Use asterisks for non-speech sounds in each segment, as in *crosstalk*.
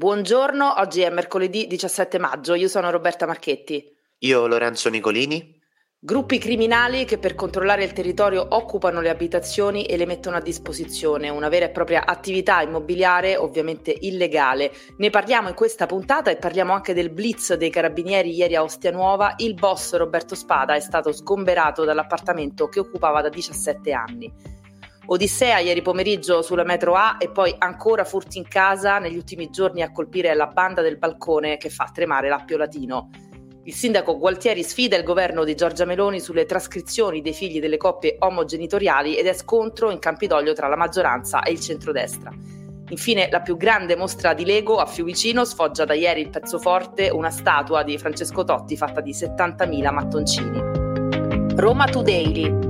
Buongiorno, oggi è mercoledì 17 maggio, io sono Roberta Marchetti. Io Lorenzo Nicolini. Gruppi criminali che per controllare il territorio occupano le abitazioni e le mettono a disposizione, una vera e propria attività immobiliare ovviamente illegale. Ne parliamo in questa puntata e parliamo anche del blitz dei carabinieri ieri a Ostia Nuova. Il boss Roberto Spada è stato sgomberato dall'appartamento che occupava da 17 anni. Odissea ieri pomeriggio sulla metro A e poi ancora furti in casa negli ultimi giorni a colpire la banda del balcone che fa tremare l'Appio Latino. Il sindaco Gualtieri sfida il governo di Giorgia Meloni sulle trascrizioni dei figli delle coppie omogenitoriali ed è scontro in Campidoglio tra la maggioranza e il centrodestra. Infine, la più grande mostra di Lego a Fiumicino sfoggia da ieri il pezzo forte, una statua di Francesco Totti fatta di 70.000 mattoncini. Roma Today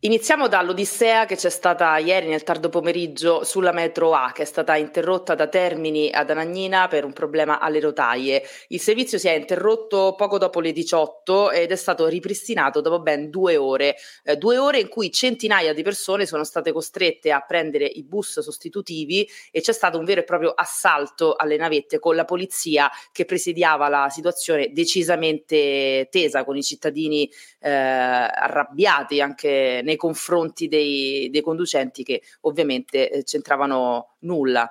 Iniziamo dall'Odissea che c'è stata ieri nel tardo pomeriggio sulla metro A, che è stata interrotta da Termini ad Anagnina per un problema alle rotaie. Il servizio si è interrotto poco dopo le 18 ed è stato ripristinato dopo ben due ore. Eh, due ore in cui centinaia di persone sono state costrette a prendere i bus sostitutivi e c'è stato un vero e proprio assalto alle navette con la polizia che presidiava la situazione decisamente tesa con i cittadini eh, arrabbiati anche nei confronti dei, dei conducenti che ovviamente eh, c'entravano nulla.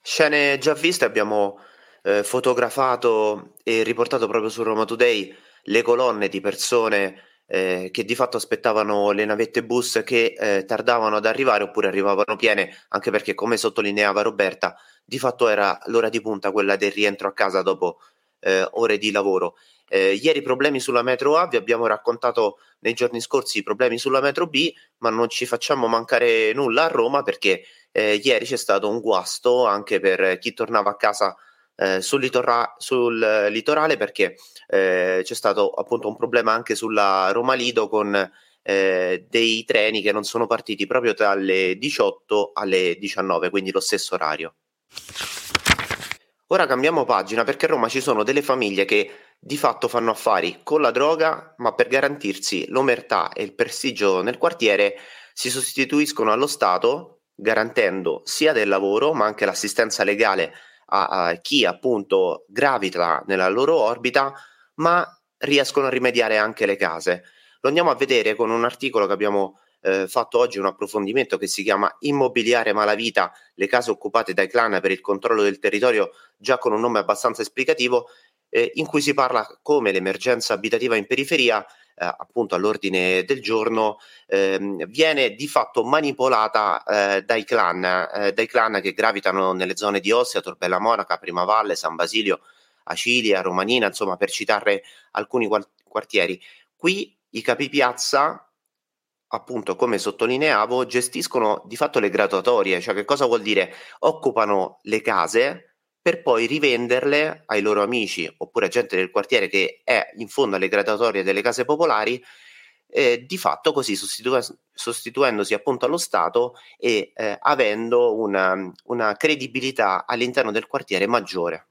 Scene già viste, abbiamo eh, fotografato e riportato proprio su Roma Today le colonne di persone eh, che di fatto aspettavano le navette bus che eh, tardavano ad arrivare oppure arrivavano piene, anche perché come sottolineava Roberta, di fatto era l'ora di punta quella del rientro a casa dopo eh, ore di lavoro. Eh, ieri problemi sulla metro A, vi abbiamo raccontato nei giorni scorsi i problemi sulla metro B, ma non ci facciamo mancare nulla a Roma perché eh, ieri c'è stato un guasto anche per chi tornava a casa eh, sul, litora- sul, litorale perché eh, c'è stato appunto un problema anche sulla Roma Lido con eh, dei treni che non sono partiti proprio dalle 18 alle 19, quindi lo stesso orario. Ora cambiamo pagina perché a Roma ci sono delle famiglie che di fatto fanno affari con la droga, ma per garantirsi l'omertà e il prestigio nel quartiere si sostituiscono allo Stato, garantendo sia del lavoro, ma anche l'assistenza legale a, a chi appunto gravita nella loro orbita, ma riescono a rimediare anche le case. Lo andiamo a vedere con un articolo che abbiamo eh, fatto oggi un approfondimento che si chiama Immobiliare Malavita, le case occupate dai clan per il controllo del territorio, già con un nome abbastanza esplicativo, eh, in cui si parla come l'emergenza abitativa in periferia, eh, appunto all'ordine del giorno, ehm, viene di fatto manipolata eh, dai clan, eh, dai clan che gravitano nelle zone di Ostia, Torbella Monaca, Primavalle, San Basilio, Acilia, Romanina, insomma per citarne alcuni quartieri. Qui i capi piazza appunto, come sottolineavo, gestiscono di fatto le graduatorie, cioè che cosa vuol dire? Occupano le case per poi rivenderle ai loro amici oppure a gente del quartiere che è in fondo alle graduatorie delle case popolari, eh, di fatto così sostitu- sostituendosi appunto allo Stato e eh, avendo una, una credibilità all'interno del quartiere maggiore.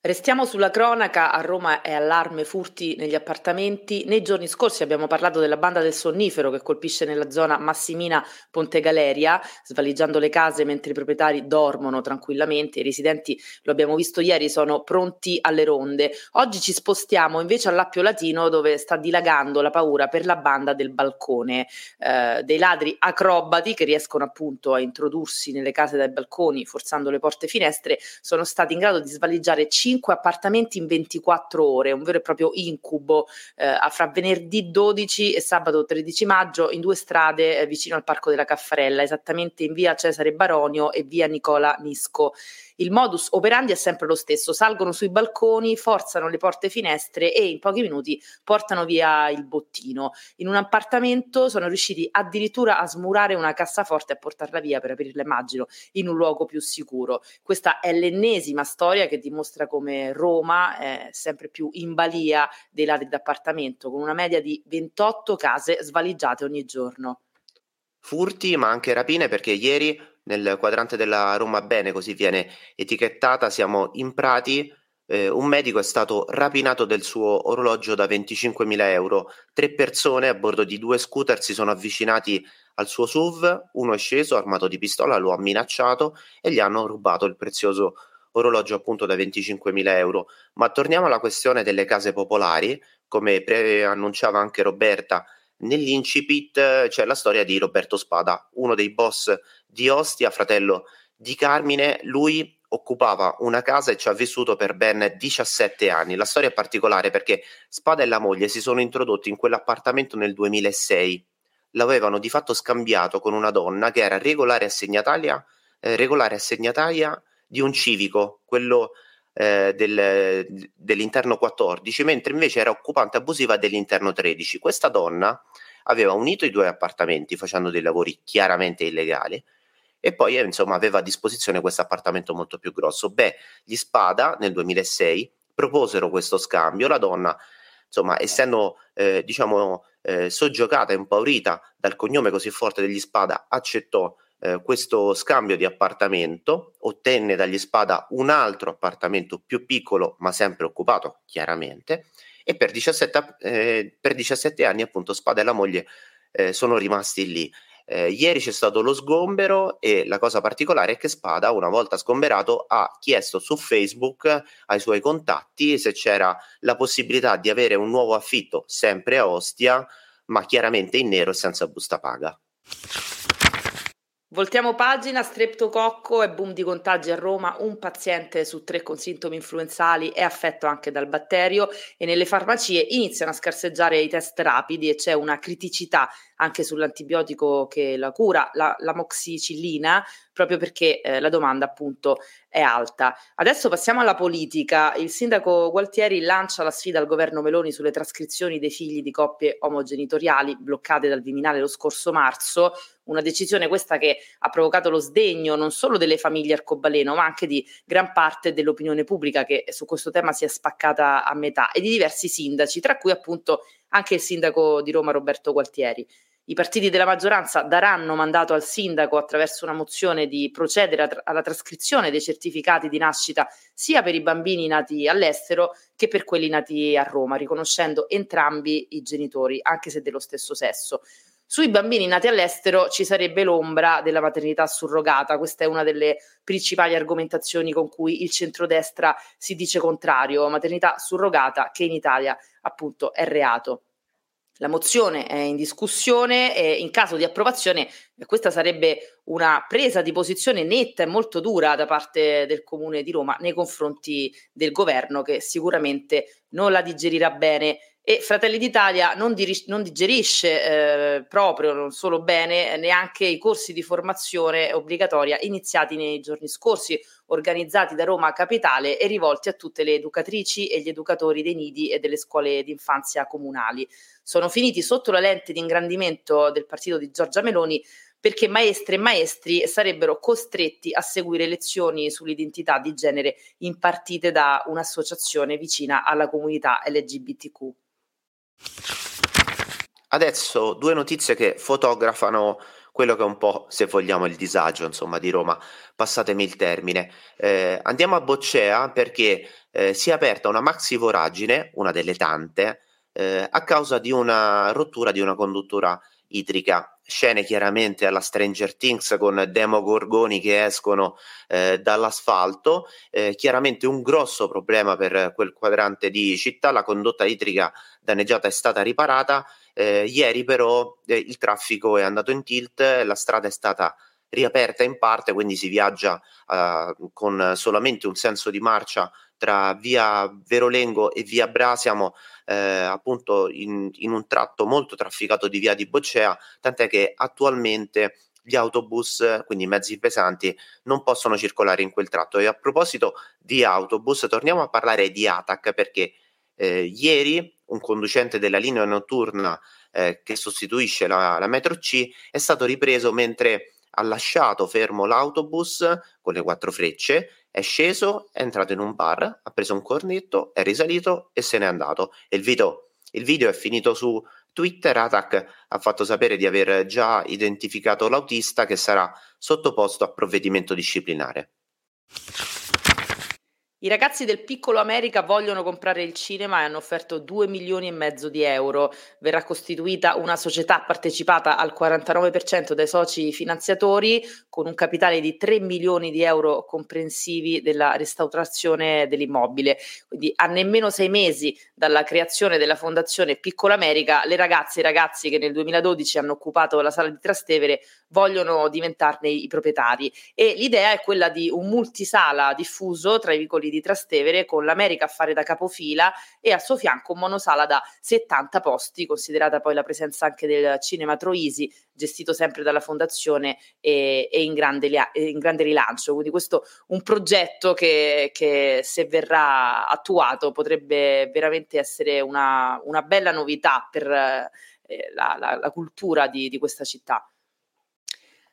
Restiamo sulla cronaca, a Roma è allarme furti negli appartamenti. Nei giorni scorsi abbiamo parlato della banda del sonnifero che colpisce nella zona Massimina Ponte Galeria, svaligiando le case mentre i proprietari dormono tranquillamente. I residenti, lo abbiamo visto ieri, sono pronti alle ronde. Oggi ci spostiamo invece all'Appio Latino dove sta dilagando la paura per la banda del balcone, eh, dei ladri acrobati che riescono appunto a introdursi nelle case dai balconi forzando le porte e finestre, sono stati in grado di svaligiare 5 appartamenti in 24 ore, un vero e proprio incubo eh, fra venerdì 12 e sabato 13 maggio in due strade eh, vicino al Parco della Caffarella, esattamente in via Cesare Baronio e via Nicola Misco. Il modus operandi è sempre lo stesso, salgono sui balconi, forzano le porte finestre e in pochi minuti portano via il bottino. In un appartamento sono riusciti addirittura a smurare una cassaforte e a portarla via per aprirla, immagino, in un luogo più sicuro. Questa è l'ennesima storia che dimostra come Roma è sempre più in balia dei ladri d'appartamento, con una media di 28 case svaligiate ogni giorno. Furti, ma anche rapine, perché ieri nel quadrante della Roma Bene, così viene etichettata, siamo in Prati, eh, un medico è stato rapinato del suo orologio da 25.000 euro. Tre persone a bordo di due scooter si sono avvicinati al suo SUV, uno è sceso armato di pistola, lo ha minacciato e gli hanno rubato il prezioso orologio appunto da 25.000 euro. Ma torniamo alla questione delle case popolari, come preannunciava anche Roberta, nell'incipit c'è la storia di Roberto Spada, uno dei boss di Ostia, fratello di Carmine, lui occupava una casa e ci ha vissuto per ben 17 anni. La storia è particolare perché Spada e la moglie si sono introdotti in quell'appartamento nel 2006. L'avevano di fatto scambiato con una donna che era regolare assegnataria, eh, regolare assegnataria di un civico, quello eh, del, dell'interno 14, mentre invece era occupante abusiva dell'interno 13. Questa donna aveva unito i due appartamenti facendo dei lavori chiaramente illegali e poi eh, insomma aveva a disposizione questo appartamento molto più grosso. Beh, gli Spada nel 2006 proposero questo scambio, la donna insomma essendo eh, diciamo eh, soggiocata e impaurita dal cognome così forte degli Spada accettò eh, questo scambio di appartamento, ottenne dagli Spada un altro appartamento più piccolo ma sempre occupato chiaramente e per 17, eh, per 17 anni appunto Spada e la moglie eh, sono rimasti lì. Eh, ieri c'è stato lo sgombero e la cosa particolare è che Spada, una volta sgomberato, ha chiesto su Facebook ai suoi contatti se c'era la possibilità di avere un nuovo affitto sempre a Ostia, ma chiaramente in nero e senza busta paga. Voltiamo pagina, streptococco e boom di contagi a Roma, un paziente su tre con sintomi influenzali è affetto anche dal batterio e nelle farmacie iniziano a scarseggiare i test rapidi e c'è una criticità anche sull'antibiotico che la cura, la, l'amoxicillina, proprio perché eh, la domanda appunto è alta. Adesso passiamo alla politica. Il sindaco Gualtieri lancia la sfida al governo Meloni sulle trascrizioni dei figli di coppie omogenitoriali bloccate dal Viminale lo scorso marzo, una decisione questa che ha provocato lo sdegno non solo delle famiglie arcobaleno, ma anche di gran parte dell'opinione pubblica che su questo tema si è spaccata a metà e di diversi sindaci, tra cui appunto anche il sindaco di Roma Roberto Gualtieri. I partiti della maggioranza daranno mandato al sindaco attraverso una mozione di procedere alla trascrizione dei certificati di nascita sia per i bambini nati all'estero che per quelli nati a Roma, riconoscendo entrambi i genitori, anche se dello stesso sesso. Sui bambini nati all'estero ci sarebbe l'ombra della maternità surrogata, questa è una delle principali argomentazioni con cui il centrodestra si dice contrario, maternità surrogata che in Italia appunto è reato. La mozione è in discussione e in caso di approvazione questa sarebbe una presa di posizione netta e molto dura da parte del Comune di Roma nei confronti del governo che sicuramente non la digerirà bene e Fratelli d'Italia non, diri- non digerisce eh, proprio, non solo bene, neanche i corsi di formazione obbligatoria iniziati nei giorni scorsi, organizzati da Roma Capitale e rivolti a tutte le educatrici e gli educatori dei nidi e delle scuole d'infanzia comunali. Sono finiti sotto la lente di ingrandimento del partito di Giorgia Meloni perché maestre e maestri sarebbero costretti a seguire lezioni sull'identità di genere impartite da un'associazione vicina alla comunità LGBTQ. Adesso due notizie che fotografano quello che è un po', se vogliamo, il disagio insomma, di Roma, passatemi il termine. Eh, andiamo a Boccea perché eh, si è aperta una maxi voragine, una delle tante, eh, a causa di una rottura di una conduttura idrica. Scene chiaramente alla Stranger Things con demogorgoni che escono eh, dall'asfalto, eh, chiaramente un grosso problema per quel quadrante di città, la condotta idrica danneggiata è stata riparata, eh, ieri però eh, il traffico è andato in tilt, la strada è stata riaperta in parte, quindi si viaggia uh, con solamente un senso di marcia tra via Verolengo e via Brasiamo, eh, appunto in, in, un tratto molto trafficato di via di Boccea, tant'è che attualmente gli autobus, quindi i mezzi pesanti, non possono circolare in quel tratto. E a proposito di autobus, torniamo a parlare di ATAC perché eh, ieri un conducente della linea notturna eh, che sostituisce la, la metro C è stato ripreso mentre ha lasciato fermo l'autobus con le quattro frecce, è sceso, è entrato in un bar, ha preso un cornetto, è risalito e se n'è andato. E il video, il video è finito su Twitter. Attack ha fatto sapere di aver già identificato l'autista che sarà sottoposto a provvedimento disciplinare. I ragazzi del Piccolo America vogliono comprare il cinema e hanno offerto 2 milioni e mezzo di euro. Verrà costituita una società partecipata al 49% dai soci finanziatori con un capitale di 3 milioni di euro comprensivi della restaurazione dell'immobile. Quindi a nemmeno sei mesi dalla creazione della fondazione Piccolo America, le ragazze e i ragazzi che nel 2012 hanno occupato la sala di Trastevere vogliono diventarne i proprietari. E l'idea è quella di un multisala diffuso tra i vicoli di Trastevere con l'America a fare da capofila e a suo fianco un monosala da 70 posti, considerata poi la presenza anche del cinema Troisi, gestito sempre dalla fondazione e, e in, grande, in, grande, rilancio. Quindi questo è un progetto che, che, se verrà attuato potrebbe veramente essere una, una bella novità per eh, la, la, la, cultura di, di questa città.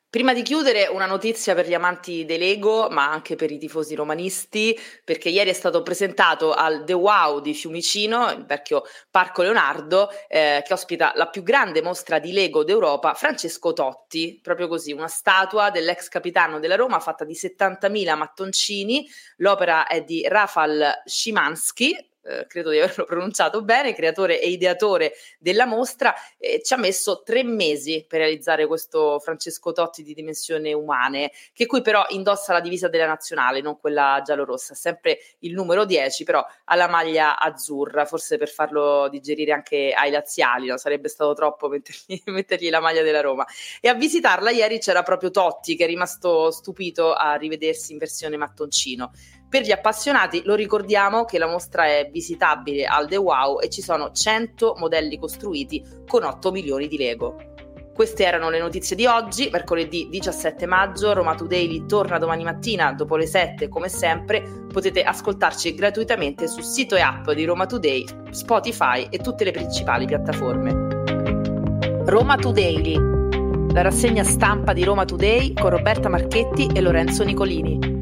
Prima di chiudere, una notizia per gli amanti dei Lego, ma anche per i tifosi romanisti, perché ieri è stato presentato al The Wow di Fiumicino, il vecchio Parco Leonardo, eh, che ospita la più grande mostra di Lego d'Europa, Francesco Totti, proprio così, una statua dell'ex capitano della Roma fatta di 70.000 mattoncini. L'opera è di Rafal Szymanski, eh, credo di averlo *laughs* pronunciato bene, creatore e ideatore della mostra, eh, ci ha messo tre mesi per realizzare questo Francesco Totti di dimensione umane, che qui però indossa la divisa della nazionale, non quella giallorossa, sempre il numero 10, però ha la maglia azzurra, forse per farlo digerire anche ai laziali, no? sarebbe stato troppo mettergli, *laughs* mettergli la maglia della Roma. E a visitarla ieri c'era proprio Totti, che è rimasto stupito a rivedersi in versione mattoncino. Per gli appassionati lo ricordiamo che la mostra è visitabile al The Wow e ci sono 100 modelli costruiti con 8 milioni di Lego. Queste erano le notizie di oggi, mercoledì 17 maggio. Roma Today torna domani mattina dopo le 7 come sempre. Potete ascoltarci gratuitamente sul sito e app di Roma Today, Spotify e tutte le principali piattaforme. Roma Today, la rassegna stampa di Roma Today con Roberta Marchetti e Lorenzo Nicolini.